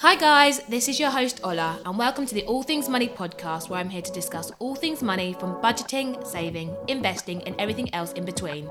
Hi, guys, this is your host Ola, and welcome to the All Things Money podcast, where I'm here to discuss all things money from budgeting, saving, investing, and everything else in between.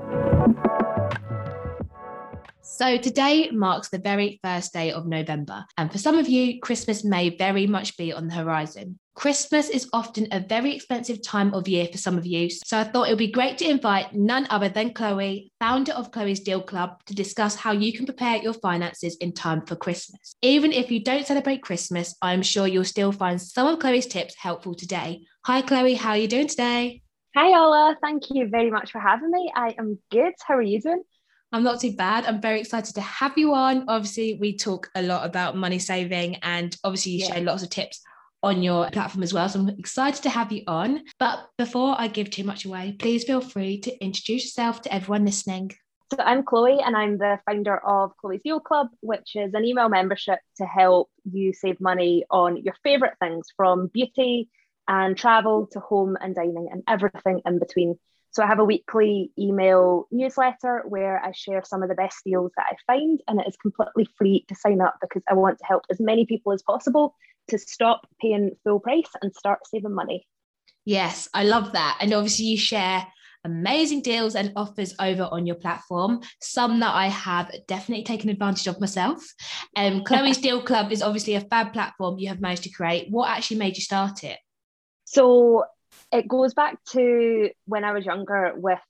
So, today marks the very first day of November, and for some of you, Christmas may very much be on the horizon. Christmas is often a very expensive time of year for some of you, so I thought it would be great to invite none other than Chloe, founder of Chloe's Deal Club, to discuss how you can prepare your finances in time for Christmas. Even if you don't celebrate Christmas, I'm sure you'll still find some of Chloe's tips helpful today. Hi, Chloe, how are you doing today? Hi, Ola. Thank you very much for having me. I am good. How are you doing? I'm not too bad. I'm very excited to have you on. Obviously, we talk a lot about money saving, and obviously, you yeah. share lots of tips on your platform as well. So I'm excited to have you on. But before I give too much away, please feel free to introduce yourself to everyone listening. So I'm Chloe and I'm the founder of Chloe's Deal Club, which is an email membership to help you save money on your favourite things from beauty and travel to home and dining and everything in between. So I have a weekly email newsletter where I share some of the best deals that I find, and it is completely free to sign up because I want to help as many people as possible to stop paying full price and start saving money. Yes, I love that. And obviously, you share amazing deals and offers over on your platform. Some that I have definitely taken advantage of myself. Um, Chloe's Deal Club is obviously a fab platform you have managed to create. What actually made you start it? So it goes back to when I was younger with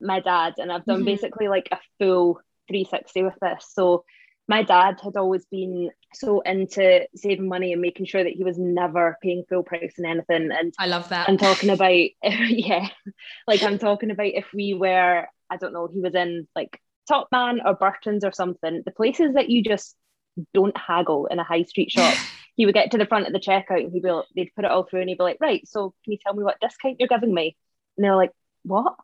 my dad, and I've done mm-hmm. basically like a full 360 with this. So my dad had always been so into saving money and making sure that he was never paying full price on anything. And I love that. I'm talking about, yeah, like I'm talking about if we were, I don't know, he was in like Top Man or Burton's or something, the places that you just don't haggle in a high street shop. he would get to the front of the checkout and he'd be like, they'd put it all through and he'd be like, right, so can you tell me what discount you're giving me? And they're like, what?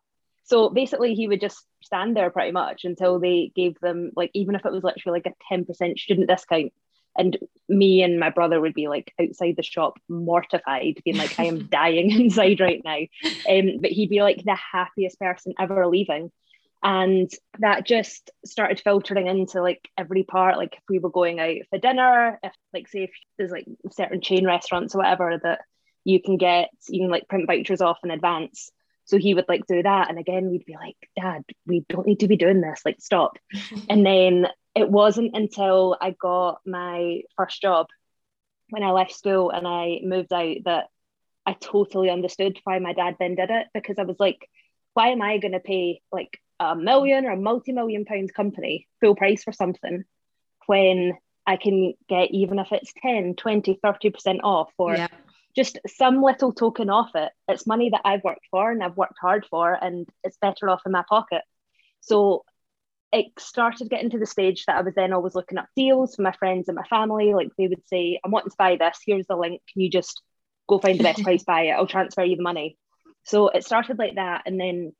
So basically, he would just stand there pretty much until they gave them, like, even if it was literally like a 10% student discount. And me and my brother would be like outside the shop, mortified, being like, I am dying inside right now. Um, but he'd be like the happiest person ever leaving and that just started filtering into like every part like if we were going out for dinner if like say if there's like certain chain restaurants or whatever that you can get you can like print vouchers off in advance so he would like do that and again we'd be like dad we don't need to be doing this like stop and then it wasn't until i got my first job when i left school and i moved out that i totally understood why my dad then did it because i was like why am i going to pay like a million or a multi-million pound company full price for something when I can get even if it's 10, 20, 30% off or yeah. Just some little token off it. It's money that I've worked for and I've worked hard for and it's better off in my pocket. So it started getting to the stage that I was then always looking up deals for my friends and my family. Like they would say, I'm wanting to buy this, here's the link. Can you just go find the best price, buy it? I'll transfer you the money. So it started like that. And then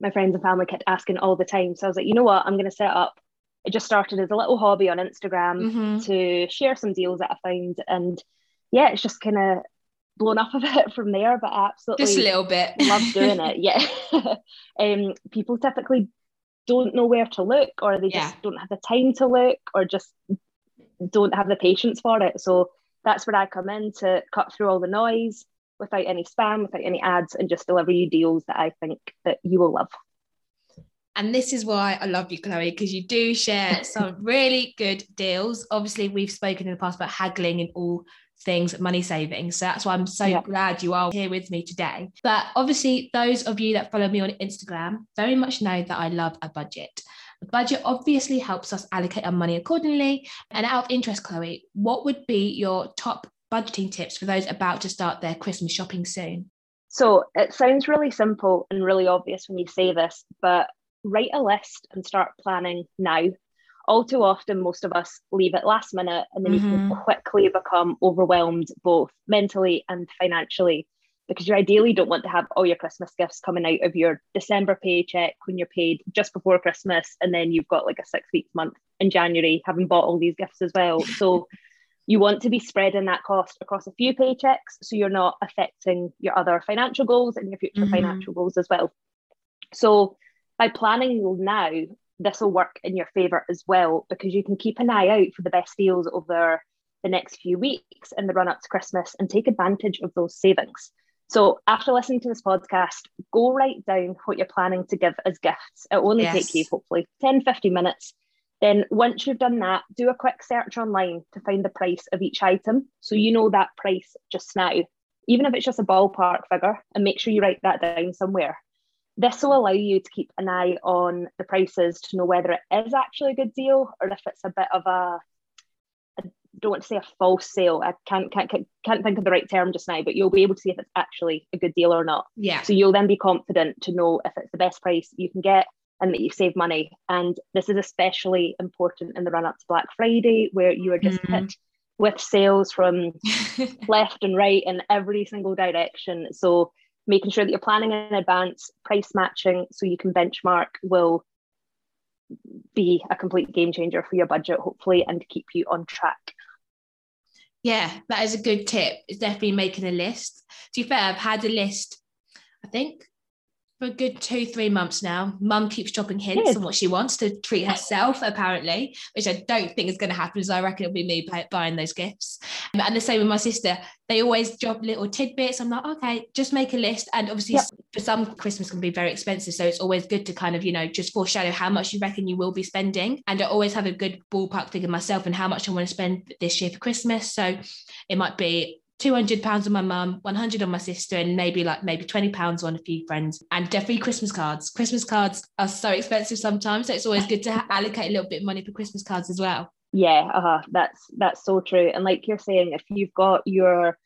my friends and family kept asking all the time. So I was like, you know what, I'm going to set up. It just started as a little hobby on Instagram mm-hmm. to share some deals that I found. And yeah, it's just kind of blown up a bit from there, but absolutely just a little bit love doing it. Yeah. um, people typically don't know where to look or they just yeah. don't have the time to look or just don't have the patience for it. So that's where I come in to cut through all the noise without any spam, without any ads, and just deliver you deals that I think that you will love. And this is why I love you, Chloe, because you do share some really good deals. Obviously, we've spoken in the past about haggling and all things money saving. So that's why I'm so yeah. glad you are here with me today. But obviously, those of you that follow me on Instagram very much know that I love a budget. The budget obviously helps us allocate our money accordingly. And out of interest, Chloe, what would be your top budgeting tips for those about to start their Christmas shopping soon? So it sounds really simple and really obvious when you say this, but write a list and start planning now. All too often, most of us leave at last minute and then mm-hmm. you can mm-hmm. quickly become overwhelmed both mentally and financially because you ideally don't want to have all your Christmas gifts coming out of your December paycheck when you're paid just before Christmas, and then you've got like a six weeks month in January having bought all these gifts as well. So you want to be spreading that cost across a few paychecks so you're not affecting your other financial goals and your future mm-hmm. financial goals as well. So by planning now, this will work in your favor as well because you can keep an eye out for the best deals over the next few weeks in the run up to Christmas and take advantage of those savings. So, after listening to this podcast, go write down what you're planning to give as gifts. It will only yes. take you hopefully 10, 15 minutes. Then, once you've done that, do a quick search online to find the price of each item. So, you know that price just now, even if it's just a ballpark figure, and make sure you write that down somewhere. This will allow you to keep an eye on the prices to know whether it is actually a good deal or if it's a bit of a don't want to say a false sale. I can't, can't can't think of the right term just now, but you'll be able to see if it's actually a good deal or not. Yeah. So you'll then be confident to know if it's the best price you can get and that you save money. And this is especially important in the run up to Black Friday, where you are just mm. hit with sales from left and right in every single direction. So making sure that you're planning in advance, price matching, so you can benchmark will be a complete game changer for your budget, hopefully, and keep you on track. Yeah, that is a good tip. It's definitely making a list. To be fair, I've had a list, I think, for a good two, three months now. Mum keeps dropping hints on what she wants to treat herself, apparently, which I don't think is going to happen. So I reckon it'll be me buying those gifts. Um, and the same with my sister. They always drop little tidbits. I'm like, okay, just make a list. And obviously, yep. for some, Christmas can be very expensive. So it's always good to kind of, you know, just foreshadow how much you reckon you will be spending. And I always have a good ballpark figure myself and how much I want to spend this year for Christmas. So it might be 200 pounds on my mum 100 on my sister and maybe like maybe 20 pounds on a few friends and definitely christmas cards christmas cards are so expensive sometimes so it's always good to allocate a little bit of money for christmas cards as well yeah uh-huh. that's that's so true and like you're saying if you've got your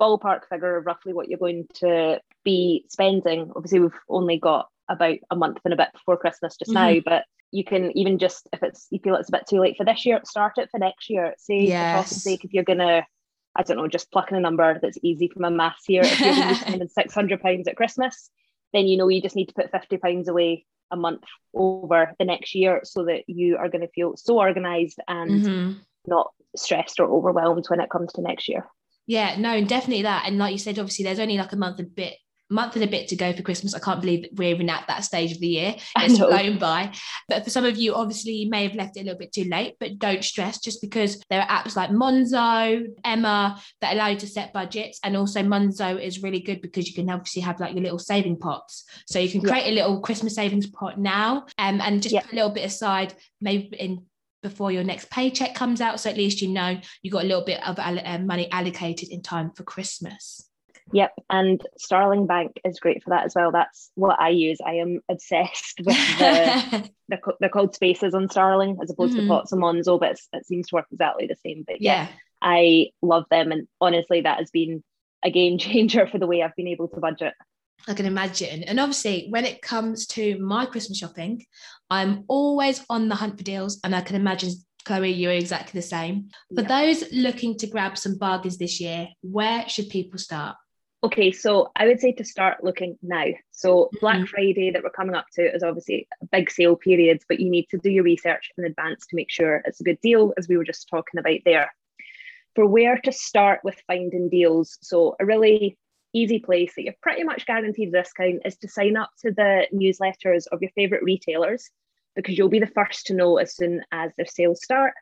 ballpark figure of roughly what you're going to be spending obviously we've only got about a month and a bit before christmas just mm-hmm. now but you can even just if it's you feel it's a bit too late for this year start it for next year say yes. if you're gonna I don't know, just plucking a number that's easy from a maths here. If you're going to be spending six hundred pounds at Christmas, then you know you just need to put fifty pounds away a month over the next year so that you are going to feel so organized and mm-hmm. not stressed or overwhelmed when it comes to next year. Yeah, no, definitely that. And like you said, obviously there's only like a month and bit month and a bit to go for Christmas. I can't believe we're even at that stage of the year. It's flown by. But for some of you, obviously, you may have left it a little bit too late, but don't stress just because there are apps like Monzo, Emma that allow you to set budgets. And also, Monzo is really good because you can obviously have like your little saving pots. So you can create yeah. a little Christmas savings pot now um, and just yeah. put a little bit aside, maybe in before your next paycheck comes out. So at least you know you got a little bit of uh, money allocated in time for Christmas. Yep, and Starling Bank is great for that as well. That's what I use. I am obsessed with the the called spaces on Starling as opposed mm-hmm. to pots and Monzo, but it seems to work exactly the same. But yeah. yeah, I love them, and honestly, that has been a game changer for the way I've been able to budget. I can imagine. And obviously, when it comes to my Christmas shopping, I'm always on the hunt for deals, and I can imagine Chloe, you're exactly the same. For yeah. those looking to grab some bargains this year, where should people start? Okay, so I would say to start looking now. So Black mm-hmm. Friday that we're coming up to is obviously a big sale period, but you need to do your research in advance to make sure it's a good deal, as we were just talking about there. For where to start with finding deals, so a really easy place that you're pretty much guaranteed a discount is to sign up to the newsletters of your favorite retailers because you'll be the first to know as soon as their sales start.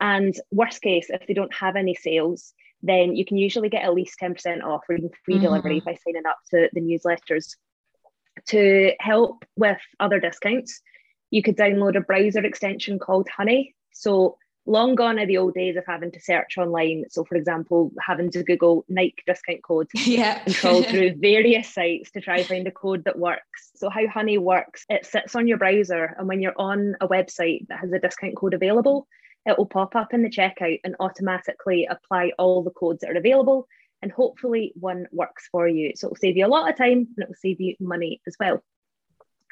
And worst case, if they don't have any sales, then you can usually get at least 10% off or even free mm-hmm. delivery by signing up to the newsletters. To help with other discounts, you could download a browser extension called Honey. So long gone are the old days of having to search online. So, for example, having to Google Nike discount code yeah. and troll through various sites to try and find a code that works. So, how Honey works, it sits on your browser, and when you're on a website that has a discount code available, it will pop up in the checkout and automatically apply all the codes that are available. And hopefully, one works for you. So, it will save you a lot of time and it will save you money as well.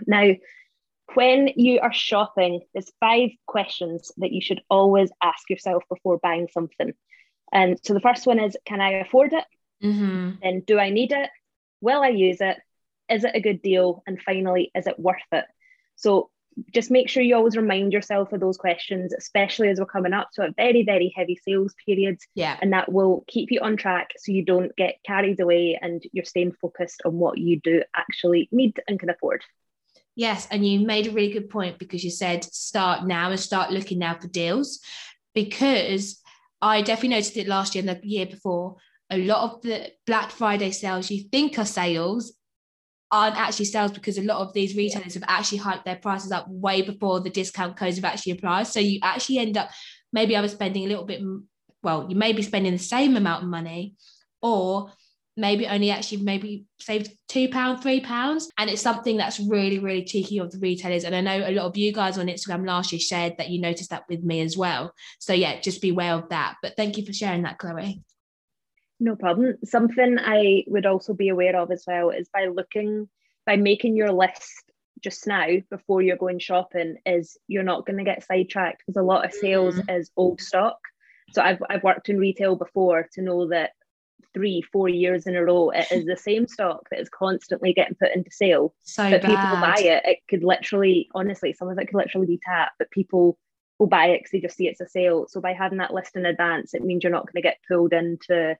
Now, when you are shopping, there's five questions that you should always ask yourself before buying something. And so the first one is Can I afford it? Mm-hmm. Then, do I need it? Will I use it? Is it a good deal? And finally, is it worth it? So, just make sure you always remind yourself of those questions, especially as we're coming up to a very, very heavy sales period. Yeah. And that will keep you on track so you don't get carried away and you're staying focused on what you do actually need and can afford. Yes. And you made a really good point because you said start now and start looking now for deals because I definitely noticed it last year and the year before. A lot of the Black Friday sales you think are sales aren't actually sales because a lot of these retailers have actually hiked their prices up way before the discount codes have actually applied. So you actually end up maybe either spending a little bit, well, you may be spending the same amount of money or maybe only actually maybe saved two pound three pounds. And it's something that's really really cheeky of the retailers. And i know a lot of you guys on instagram last year shared that you noticed that with me as well. So yeah just beware of that. But thank you for sharing that chloe no problem something i would also be aware of as well is by looking by making your list just now before you're going shopping is you're not going to get sidetracked because a lot of sales mm. is old stock so I've, I've worked in retail before to know that three, four years in a row, it is the same stock that is constantly getting put into sale. So but bad. people buy it. It could literally, honestly, some of it could literally be tapped, but people will buy it because they just see it's a sale. So by having that list in advance, it means you're not going to get pulled into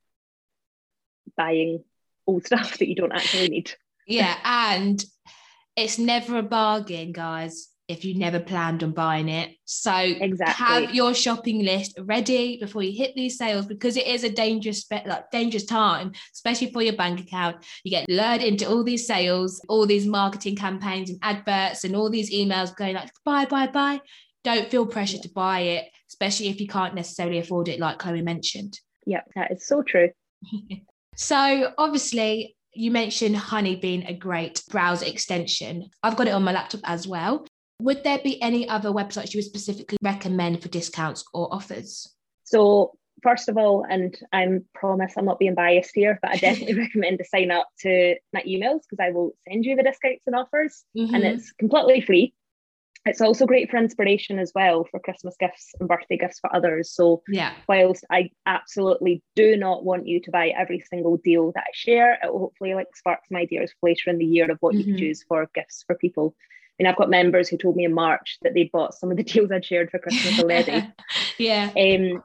buying all stuff that you don't actually need. Yeah, and it's never a bargain, guys if you never planned on buying it. So exactly. have your shopping list ready before you hit these sales because it is a dangerous like dangerous time, especially for your bank account. You get lured into all these sales, all these marketing campaigns and adverts and all these emails going like buy, buy, buy. Don't feel pressure to buy it, especially if you can't necessarily afford it, like Chloe mentioned. Yeah, that is so true. so obviously you mentioned Honey being a great browser extension. I've got it on my laptop as well. Would there be any other websites you would specifically recommend for discounts or offers? So, first of all, and I promise I'm not being biased here, but I definitely recommend to sign up to my emails because I will send you the discounts and offers, mm-hmm. and it's completely free. It's also great for inspiration as well for Christmas gifts and birthday gifts for others. So, yeah, whilst I absolutely do not want you to buy every single deal that I share, it will hopefully like spark some ideas later in the year of what mm-hmm. you can choose for gifts for people. And I've got members who told me in March that they bought some of the deals I'd shared for Christmas already. yeah. Um,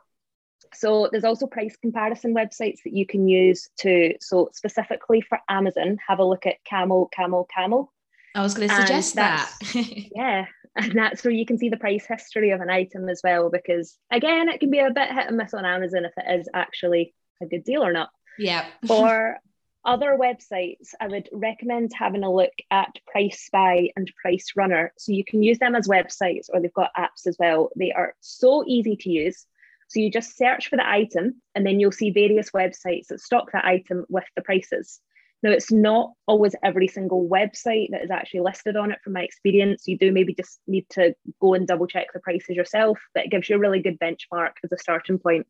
so there's also price comparison websites that you can use to. So specifically for Amazon, have a look at Camel, Camel, Camel. I was going to suggest that. yeah, and that's where you can see the price history of an item as well. Because again, it can be a bit hit and miss on Amazon if it is actually a good deal or not. Yeah. for other websites, I would recommend having a look at Price Spy and Price Runner. So you can use them as websites or they've got apps as well. They are so easy to use. So you just search for the item and then you'll see various websites that stock that item with the prices. Now, it's not always every single website that is actually listed on it from my experience. You do maybe just need to go and double check the prices yourself, but it gives you a really good benchmark as a starting point.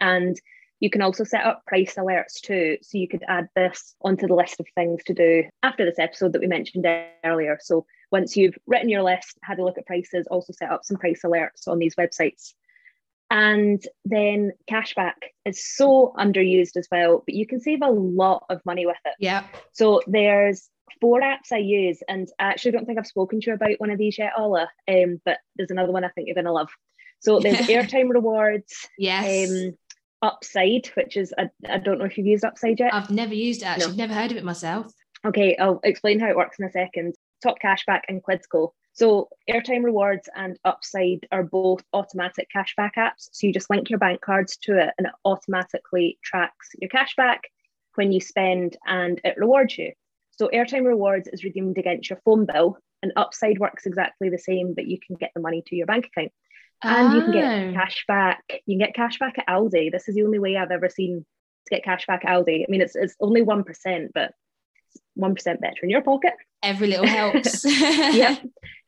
And you can also set up price alerts too. So you could add this onto the list of things to do after this episode that we mentioned earlier. So once you've written your list, had a look at prices, also set up some price alerts on these websites. And then cashback is so underused as well, but you can save a lot of money with it. Yeah. So there's four apps I use, and I actually don't think I've spoken to you about one of these yet, Ola. Um, but there's another one I think you're gonna love. So there's airtime rewards. Yes. Um, Upside, which is I, I don't know if you've used Upside yet. I've never used it actually. No. I've never heard of it myself. Okay, I'll explain how it works in a second. Top Cashback and Quidco. So Airtime Rewards and Upside are both automatic cashback apps. So you just link your bank cards to it and it automatically tracks your cashback when you spend and it rewards you. So Airtime Rewards is redeemed against your phone bill and Upside works exactly the same, but you can get the money to your bank account and oh. you can get ah. oh. cash back. You can get cash back at Aldi. This is the only way I've ever seen to get cash back at Aldi. I mean, it's it's only one percent, but one percent better in your pocket. Every little helps. yeah.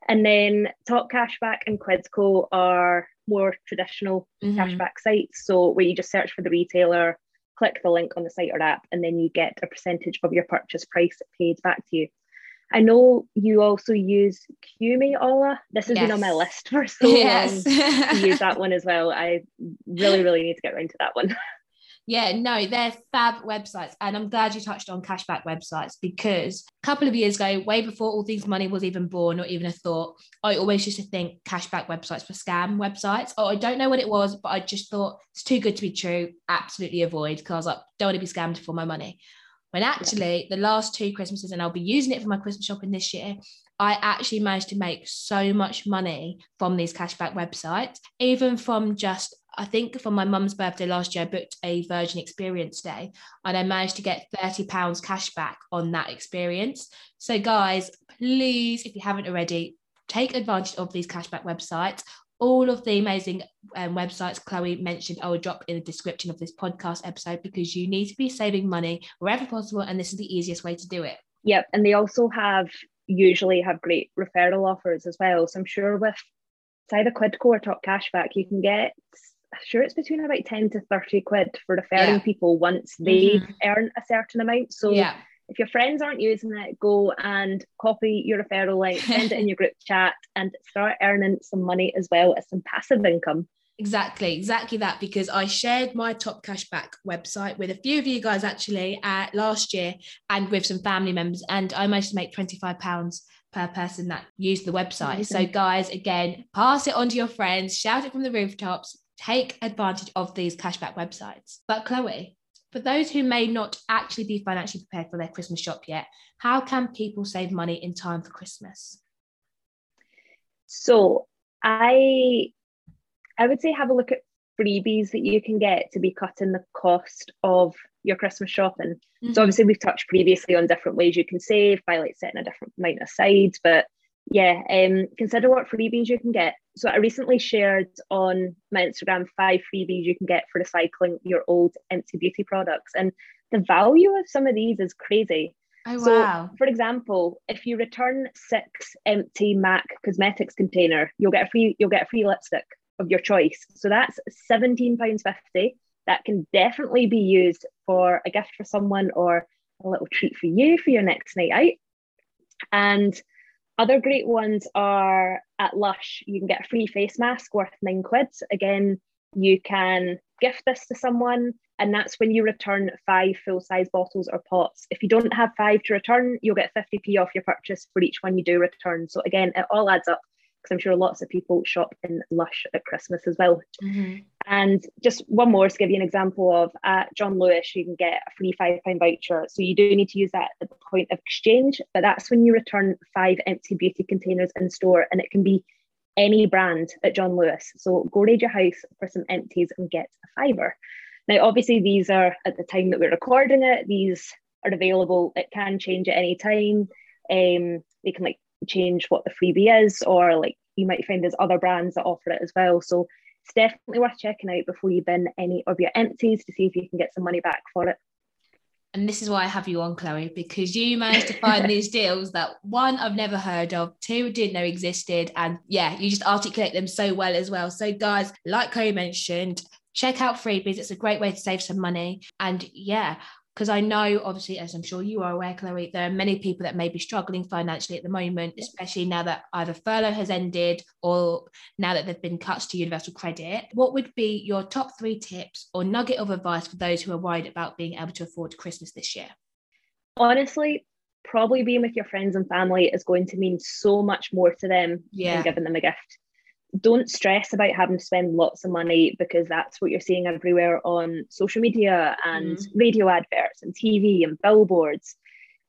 And then Top Cashback and Quidco are more traditional mm-hmm. cashback sites. So where you just search for the retailer, click the link on the site or app, and then you get a percentage of your purchase price paid back to you. I know you also use QME Ola. This has yes. been on my list for so yes. long to use that one as well. I really, really need to get around to that one. Yeah, no, they're fab websites. And I'm glad you touched on cashback websites because a couple of years ago, way before all things money was even born or even a thought, I always used to think cashback websites were scam websites. Oh, I don't know what it was, but I just thought it's too good to be true. Absolutely avoid because I was like, don't want to be scammed for my money. When actually, the last two Christmases, and I'll be using it for my Christmas shopping this year, I actually managed to make so much money from these cashback websites, even from just I think for my mum's birthday last year, I booked a Virgin Experience Day and I managed to get £30 cash back on that experience. So, guys, please, if you haven't already, take advantage of these cashback websites. All of the amazing um, websites Chloe mentioned, I will drop in the description of this podcast episode because you need to be saving money wherever possible. And this is the easiest way to do it. Yep. And they also have usually have great referral offers as well. So I'm sure with say the Quidco or Top Cashback, you can get sure it's between about 10 to 30 quid for referring yeah. people once they mm-hmm. earn a certain amount. So yeah. if your friends aren't using it, go and copy your referral link, send it in your group chat, and start earning some money as well as some passive income. Exactly, exactly that. Because I shared my top cashback website with a few of you guys actually uh, last year and with some family members, and I managed to make £25 per person that used the website. Amazing. So, guys, again, pass it on to your friends, shout it from the rooftops, take advantage of these cashback websites. But, Chloe, for those who may not actually be financially prepared for their Christmas shop yet, how can people save money in time for Christmas? So, I I would say have a look at freebies that you can get to be cutting the cost of your Christmas shopping. Mm-hmm. So obviously we've touched previously on different ways you can save by like setting a different amount aside, but yeah, um, consider what freebies you can get. So I recently shared on my Instagram five freebies you can get for recycling your old empty beauty products, and the value of some of these is crazy. Oh, wow. So, for example, if you return six empty MAC cosmetics container, you'll get a free you'll get a free lipstick of your choice. So that's £17.50. That can definitely be used for a gift for someone or a little treat for you for your next night out. And other great ones are at Lush. You can get a free face mask worth nine quid. Again, you can gift this to someone, and that's when you return five full size bottles or pots. If you don't have five to return, you'll get 50p off your purchase for each one you do return. So, again, it all adds up because I'm sure lots of people shop in Lush at Christmas as well. Mm-hmm. And just one more to give you an example of at John Lewis, you can get a free five pound voucher. So you do need to use that at the point of exchange, but that's when you return five empty beauty containers in store, and it can be any brand at John Lewis. So go raid your house for some empties and get a fiver. Now, obviously, these are at the time that we're recording it, these are available. It can change at any time. Um, they can like change what the freebie is, or like you might find there's other brands that offer it as well. So it's definitely worth checking out before you bin any of your empties to see if you can get some money back for it. And this is why I have you on, Chloe, because you managed to find these deals that one, I've never heard of, two, didn't know existed. And yeah, you just articulate them so well as well. So, guys, like Chloe mentioned, check out freebies. It's a great way to save some money. And yeah, because I know, obviously, as I'm sure you are aware, Chloe, there are many people that may be struggling financially at the moment, especially now that either furlough has ended or now that there've been cuts to universal credit. What would be your top three tips or nugget of advice for those who are worried about being able to afford Christmas this year? Honestly, probably being with your friends and family is going to mean so much more to them yeah. than giving them a gift don't stress about having to spend lots of money because that's what you're seeing everywhere on social media and mm. radio adverts and TV and billboards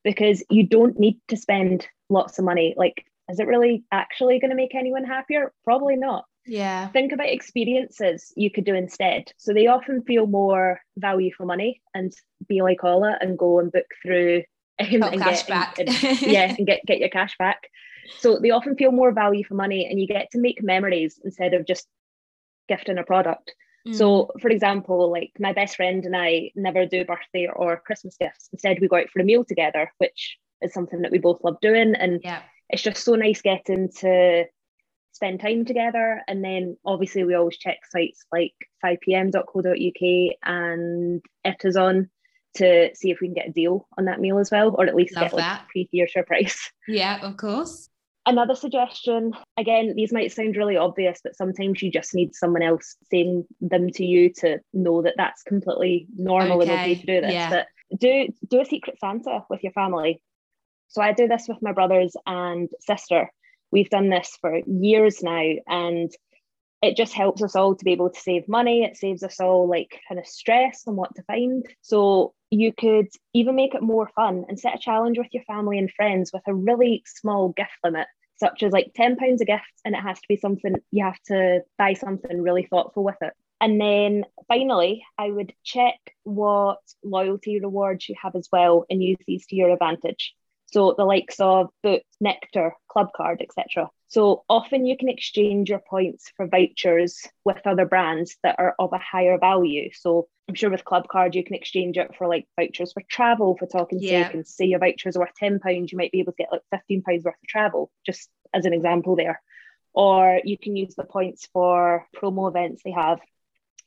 because you don't need to spend lots of money. Like, is it really actually going to make anyone happier? Probably not. Yeah. Think about experiences you could do instead. So they often feel more value for money and be like Ola and go and book through um, and get. And, and, yeah, and get, get your cash back. So they often feel more value for money and you get to make memories instead of just gifting a product. Mm. So, for example, like my best friend and I never do birthday or Christmas gifts. Instead, we go out for a meal together, which is something that we both love doing. And yeah. it's just so nice getting to spend time together. And then obviously, we always check sites like 5pm.co.uk and Itison to see if we can get a deal on that meal as well, or at least Love get like that. a pre-tier price. Yeah, of course. Another suggestion, again, these might sound really obvious, but sometimes you just need someone else saying them to you to know that that's completely normal okay. and okay to do this. Yeah. But do do a secret Santa with your family. So I do this with my brothers and sister. We've done this for years now, and it just helps us all to be able to save money. It saves us all like kind of stress on what to find. So you could even make it more fun and set a challenge with your family and friends with a really small gift limit, such as like £10 a gift, and it has to be something you have to buy something really thoughtful with it. And then finally, I would check what loyalty rewards you have as well and use these to your advantage. So the likes of Boots, Nectar, Clubcard, etc. So often you can exchange your points for vouchers with other brands that are of a higher value. So I'm sure with Club Clubcard you can exchange it for like vouchers for travel for talking yeah. safe and say your vouchers are worth ten pounds, you might be able to get like fifteen pounds worth of travel, just as an example there. Or you can use the points for promo events they have.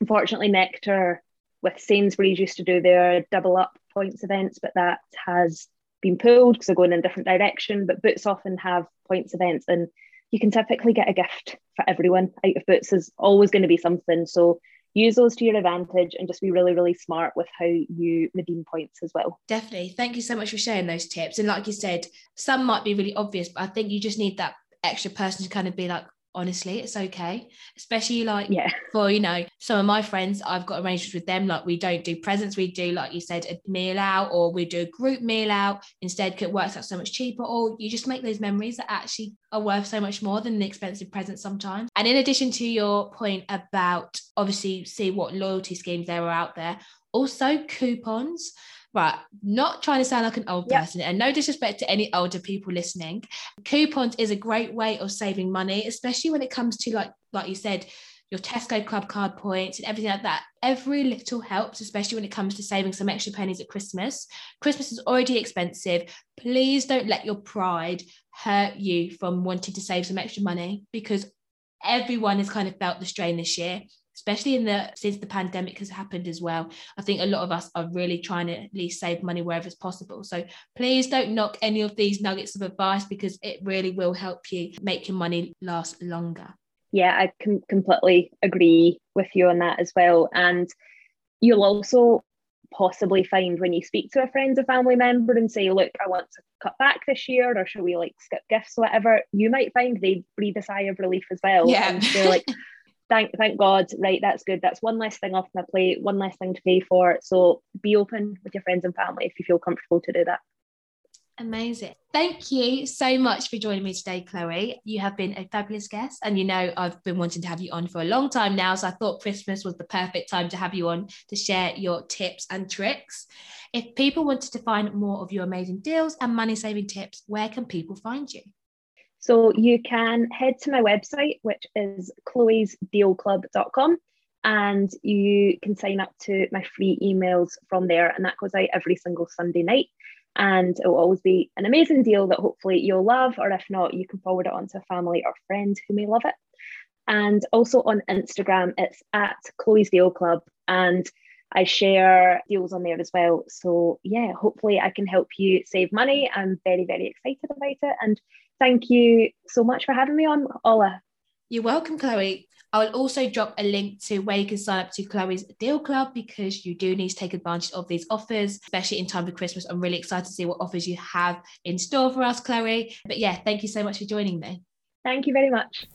Unfortunately, Nectar with Sainsbury's used to do their double up points events, but that has been pulled because they're going in a different direction. But Boots often have points events, and you can typically get a gift for everyone out of Boots. Is always going to be something. So use those to your advantage and just be really, really smart with how you redeem points as well. Definitely. Thank you so much for sharing those tips. And like you said, some might be really obvious, but I think you just need that extra person to kind of be like, honestly it's okay. Especially like yeah. for you know some of my friends i've got arrangements with them like we don't do presents we do like you said a meal out or we do a group meal out. Instead because it works out so much cheaper or you just make those memories that actually are worth so much more than the expensive presents sometimes. And in addition to your point about obviously see what loyalty schemes there are out there also coupons right not trying to sound like an old yep. person and no disrespect to any older people listening coupons is a great way of saving money especially when it comes to like like you said your Tesco Clubcard points and everything like that. Every little helps, especially when it comes to saving some extra pennies at Christmas. Christmas is already expensive. Please don't let your pride hurt you from wanting to save some extra money because everyone has kind of felt the strain this year especially in the since the pandemic has happened as well. I think a lot of us are really trying to at least save money wherever it's possible. So please don't knock any of these nuggets of advice because it really will help you make your money last longer. Yeah, I can completely agree with you on that as well. And you'll also possibly find when you speak to a friend or family member and say, look, I want to cut back this year, or should we like skip gifts or whatever, you might find they breathe a sigh of relief as well. Yeah. And they're like, thank thank God, right, that's good. That's one less thing off my plate, one less thing to pay for. So be open with your friends and family if you feel comfortable to do that. Amazing. Thank you so much for joining me today, Chloe. You have been a fabulous guest. And you know, I've been wanting to have you on for a long time now. So I thought Christmas was the perfect time to have you on to share your tips and tricks. If people wanted to find more of your amazing deals and money saving tips, where can people find you? So you can head to my website, which is chloe'sdealclub.com, and you can sign up to my free emails from there. And that goes out every single Sunday night. And it will always be an amazing deal that hopefully you'll love, or if not, you can forward it on to a family or friend who may love it. And also on Instagram, it's at Chloe's Deal Club. And I share deals on there as well. So, yeah, hopefully I can help you save money. I'm very, very excited about it. And thank you so much for having me on, Ola. You're welcome, Chloe. I will also drop a link to where you can sign up to Chloe's Deal Club because you do need to take advantage of these offers, especially in time for Christmas. I'm really excited to see what offers you have in store for us, Chloe. But yeah, thank you so much for joining me. Thank you very much.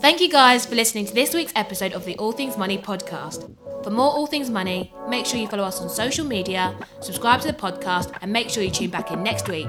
Thank you guys for listening to this week's episode of the All Things Money podcast. For more All Things Money, make sure you follow us on social media, subscribe to the podcast, and make sure you tune back in next week.